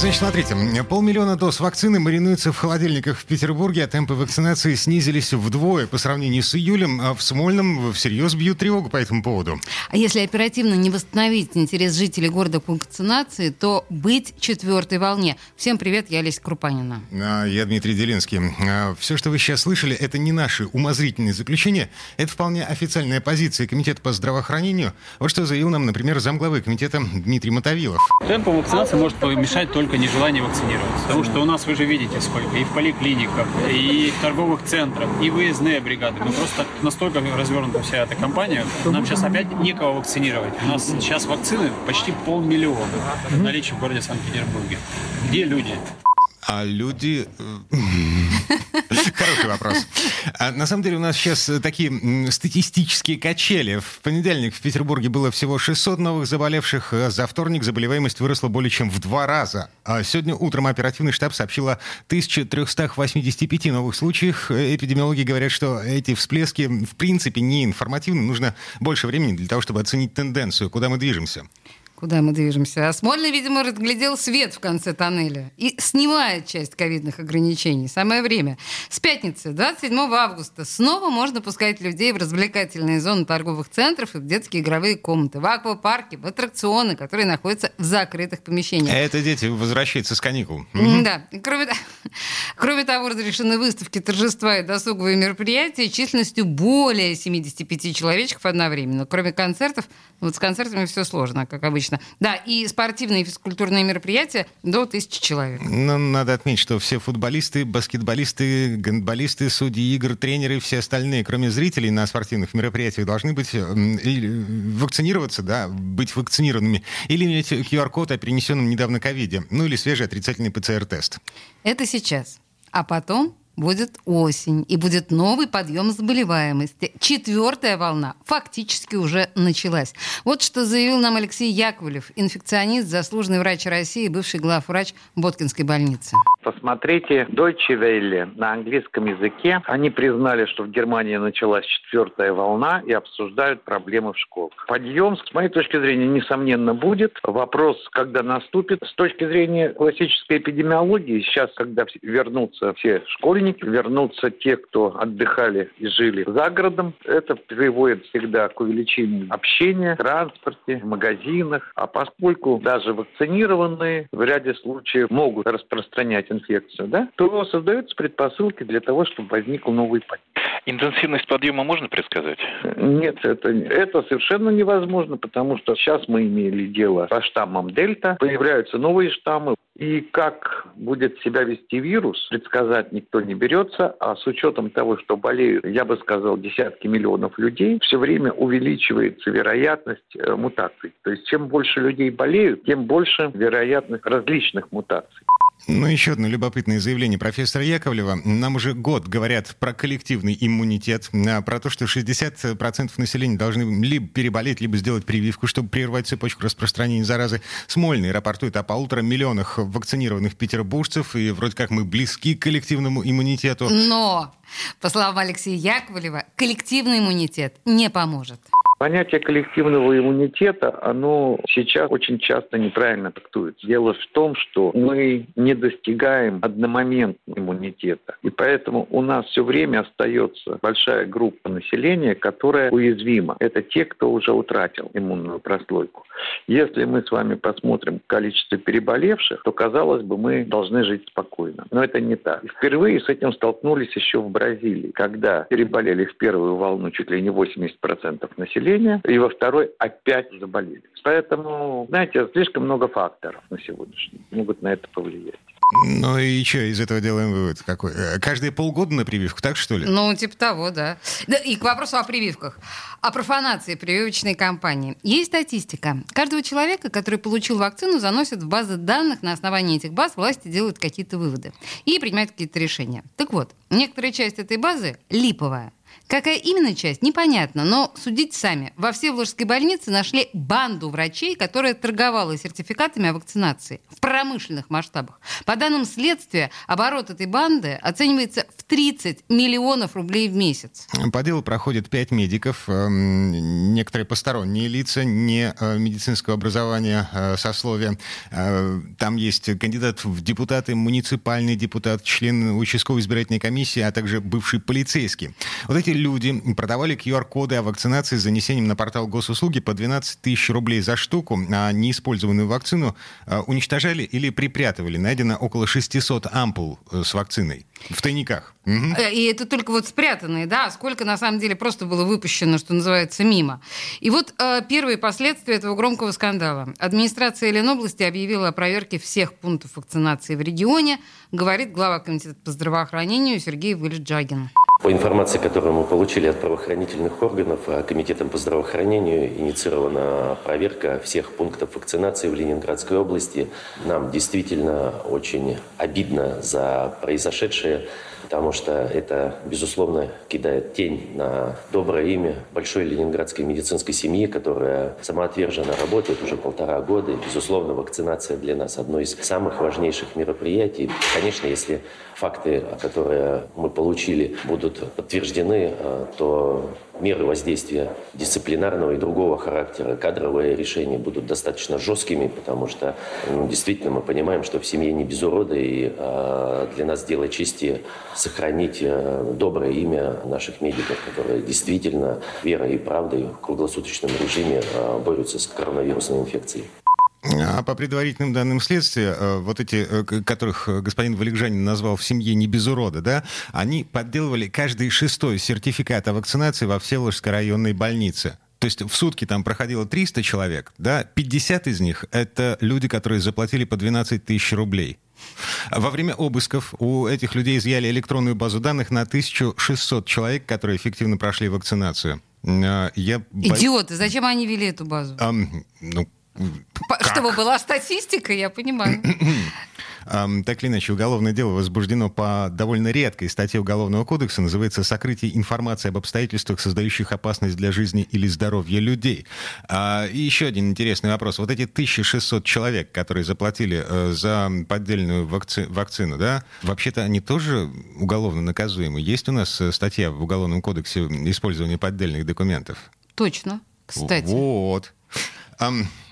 Значит, смотрите, полмиллиона доз вакцины маринуются в холодильниках в Петербурге, а темпы вакцинации снизились вдвое по сравнению с июлем. А в Смольном всерьез бьют тревогу по этому поводу. А если оперативно не восстановить интерес жителей города к вакцинации, то быть четвертой волне. Всем привет, я Олеся Крупанина. А, я Дмитрий Делинский. А, все, что вы сейчас слышали, это не наши умозрительные заключения, это вполне официальная позиция Комитета по здравоохранению. Вот что заявил нам, например, замглавы комитета Дмитрий Мотовилов. Темпом вакцинации может помешать только только нежелание вакцинироваться. Потому что у нас, вы же видите, сколько и в поликлиниках, и в торговых центрах, и выездные бригады. Мы просто настолько развернута вся эта компания, нам сейчас опять некого вакцинировать. У нас сейчас вакцины почти полмиллиона в наличии в городе Санкт-Петербурге. Где люди? А люди... Э, Хороший вопрос. А, на самом деле у нас сейчас такие статистические качели. В понедельник в Петербурге было всего 600 новых заболевших. А за вторник заболеваемость выросла более чем в два раза. А сегодня утром оперативный штаб сообщил о 1385 новых случаях. Эпидемиологи говорят, что эти всплески в принципе не информативны. Нужно больше времени для того, чтобы оценить тенденцию, куда мы движемся куда мы движемся. А Смольный, видимо, разглядел свет в конце тоннеля и снимает часть ковидных ограничений. Самое время. С пятницы, 27 августа, снова можно пускать людей в развлекательные зоны торговых центров и в детские игровые комнаты, в аквапарки, в аттракционы, которые находятся в закрытых помещениях. Это дети возвращаются с каникул. Да. Кроме, кроме того, разрешены выставки, торжества и досуговые мероприятия численностью более 75 человечков одновременно. Кроме концертов, вот с концертами все сложно, как обычно Отлично. Да, и спортивные и физкультурные мероприятия до тысячи человек. Но ну, надо отметить, что все футболисты, баскетболисты, гандболисты, судьи игр, тренеры все остальные, кроме зрителей на спортивных мероприятиях, должны быть вакцинироваться, да, быть вакцинированными, или иметь QR-код о перенесенном недавно ковиде, ну или свежий отрицательный ПЦР-тест. Это сейчас. А потом будет осень, и будет новый подъем заболеваемости. Четвертая волна фактически уже началась. Вот что заявил нам Алексей Яковлев, инфекционист, заслуженный врач России, бывший главврач Боткинской больницы. Посмотрите Deutsche Welle на английском языке. Они признали, что в Германии началась четвертая волна и обсуждают проблемы в школах. Подъем, с моей точки зрения, несомненно будет. Вопрос, когда наступит. С точки зрения классической эпидемиологии, сейчас, когда вернутся все школьники, родственники, вернутся те, кто отдыхали и жили за городом. Это приводит всегда к увеличению общения транспорте, в магазинах. А поскольку даже вакцинированные в ряде случаев могут распространять инфекцию, да, то создаются предпосылки для того, чтобы возник новый подъем. Интенсивность подъема можно предсказать? Нет, это, это совершенно невозможно, потому что сейчас мы имели дело со штаммом Дельта, появляются новые штаммы, и как будет себя вести вирус, предсказать никто не берется, а с учетом того, что болеют, я бы сказал, десятки миллионов людей, все время увеличивается вероятность э, мутаций. То есть чем больше людей болеют, тем больше вероятность различных мутаций. Ну, еще одно любопытное заявление профессора Яковлева. Нам уже год говорят про коллективный иммунитет, а, про то, что 60% населения должны либо переболеть, либо сделать прививку, чтобы прервать цепочку распространения заразы. Смольный рапортует о полутора миллионах вакцинированных петербуржцев, и вроде как мы близки к коллективному иммунитету. Но, по словам Алексея Яковлева, коллективный иммунитет не поможет. Понятие коллективного иммунитета, оно сейчас очень часто неправильно трактуется. Дело в том, что мы не достигаем одномоментного иммунитета. И поэтому у нас все время остается большая группа населения, которая уязвима. Это те, кто уже утратил иммунную прослойку. Если мы с вами посмотрим количество переболевших, то, казалось бы, мы должны жить спокойно. Но это не так. Впервые с этим столкнулись еще в Бразилии, когда переболели в первую волну чуть ли не 80% населения, населения, и во второй опять заболели. Поэтому, знаете, слишком много факторов на сегодняшний могут на это повлиять. Ну и что, из этого делаем вывод какой? Э, каждые полгода на прививку, так что ли? Ну, типа того, да. да и к вопросу о прививках. О профанации прививочной кампании. Есть статистика. Каждого человека, который получил вакцину, заносят в базы данных. На основании этих баз власти делают какие-то выводы и принимают какие-то решения. Так вот, некоторая часть этой базы липовая. Какая именно часть, непонятно, но судите сами. Во Всеволожской больнице нашли банду врачей, которая торговала сертификатами о вакцинации в промышленных масштабах. По данным следствия, оборот этой банды оценивается в 30 миллионов рублей в месяц. По делу проходят пять медиков, эм, некоторые посторонние лица, не э, медицинского образования, э, сословия. Э, там есть кандидат в депутаты, муниципальный депутат, член участковой избирательной комиссии, а также бывший полицейский. Вот эти люди продавали QR-коды о вакцинации с занесением на портал госуслуги по 12 тысяч рублей за штуку, а неиспользованную вакцину э, уничтожали или припрятывали. Найдено около 600 ампул э, с вакциной в тайниках. Угу. И это только вот спрятанные, да, а сколько на самом деле просто было выпущено, что называется, мимо. И вот э, первые последствия этого громкого скандала. Администрация Ленобласти объявила о проверке всех пунктов вакцинации в регионе, говорит глава комитета по здравоохранению Сергей Выльджагин. По информации, которую мы получили от правоохранительных органов, а Комитетом по здравоохранению инициирована проверка всех пунктов вакцинации в Ленинградской области. Нам действительно очень обидно за произошедшее потому что это, безусловно, кидает тень на доброе имя большой ленинградской медицинской семьи, которая самоотверженно работает уже полтора года. И, безусловно, вакцинация для нас одно из самых важнейших мероприятий. Конечно, если факты, которые мы получили, будут подтверждены, э, то меры воздействия дисциплинарного и другого характера, кадровые решения будут достаточно жесткими, потому что ну, действительно мы понимаем, что в семье не без урода, и э, для нас дело чести сохранить э, доброе имя наших медиков, которые действительно верой и правдой в круглосуточном режиме э, борются с коронавирусной инфекцией. А по предварительным данным следствия, э, вот эти, э, которых господин Валикжанин назвал в семье не без урода, да, они подделывали каждый шестой сертификат о вакцинации во Всеволожской районной больнице. То есть в сутки там проходило 300 человек, да, 50 из них — это люди, которые заплатили по 12 тысяч рублей. Во время обысков у этих людей изъяли электронную базу данных на 1600 человек, которые эффективно прошли вакцинацию. Я... Идиоты, зачем они вели эту базу? А, ну, как? Чтобы была статистика, я понимаю. Так или иначе, уголовное дело возбуждено по довольно редкой статье Уголовного кодекса, называется «Сокрытие информации об обстоятельствах, создающих опасность для жизни или здоровья людей». А, и еще один интересный вопрос. Вот эти 1600 человек, которые заплатили э, за поддельную вакци... вакцину, да, вообще-то они тоже уголовно наказуемы. Есть у нас э, статья в Уголовном кодексе использования поддельных документов? Точно, кстати. Вот.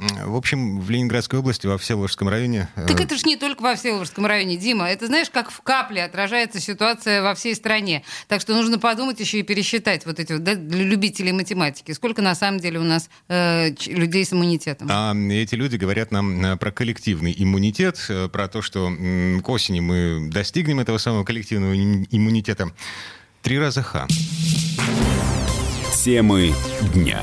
В общем, в Ленинградской области, во Всеволожском районе... Э, так это же не только во Всеволожском районе, Дима. Это, знаешь, как в капле отражается ситуация во всей стране. Так что нужно подумать еще и пересчитать вот эти вот, да, для любителей математики. Сколько на самом деле у нас э, людей с иммунитетом? А эти люди говорят нам э, про коллективный иммунитет, э, про то, что к осени мы достигнем этого самого коллективного иммунитета. Три раза ха. Темы дня.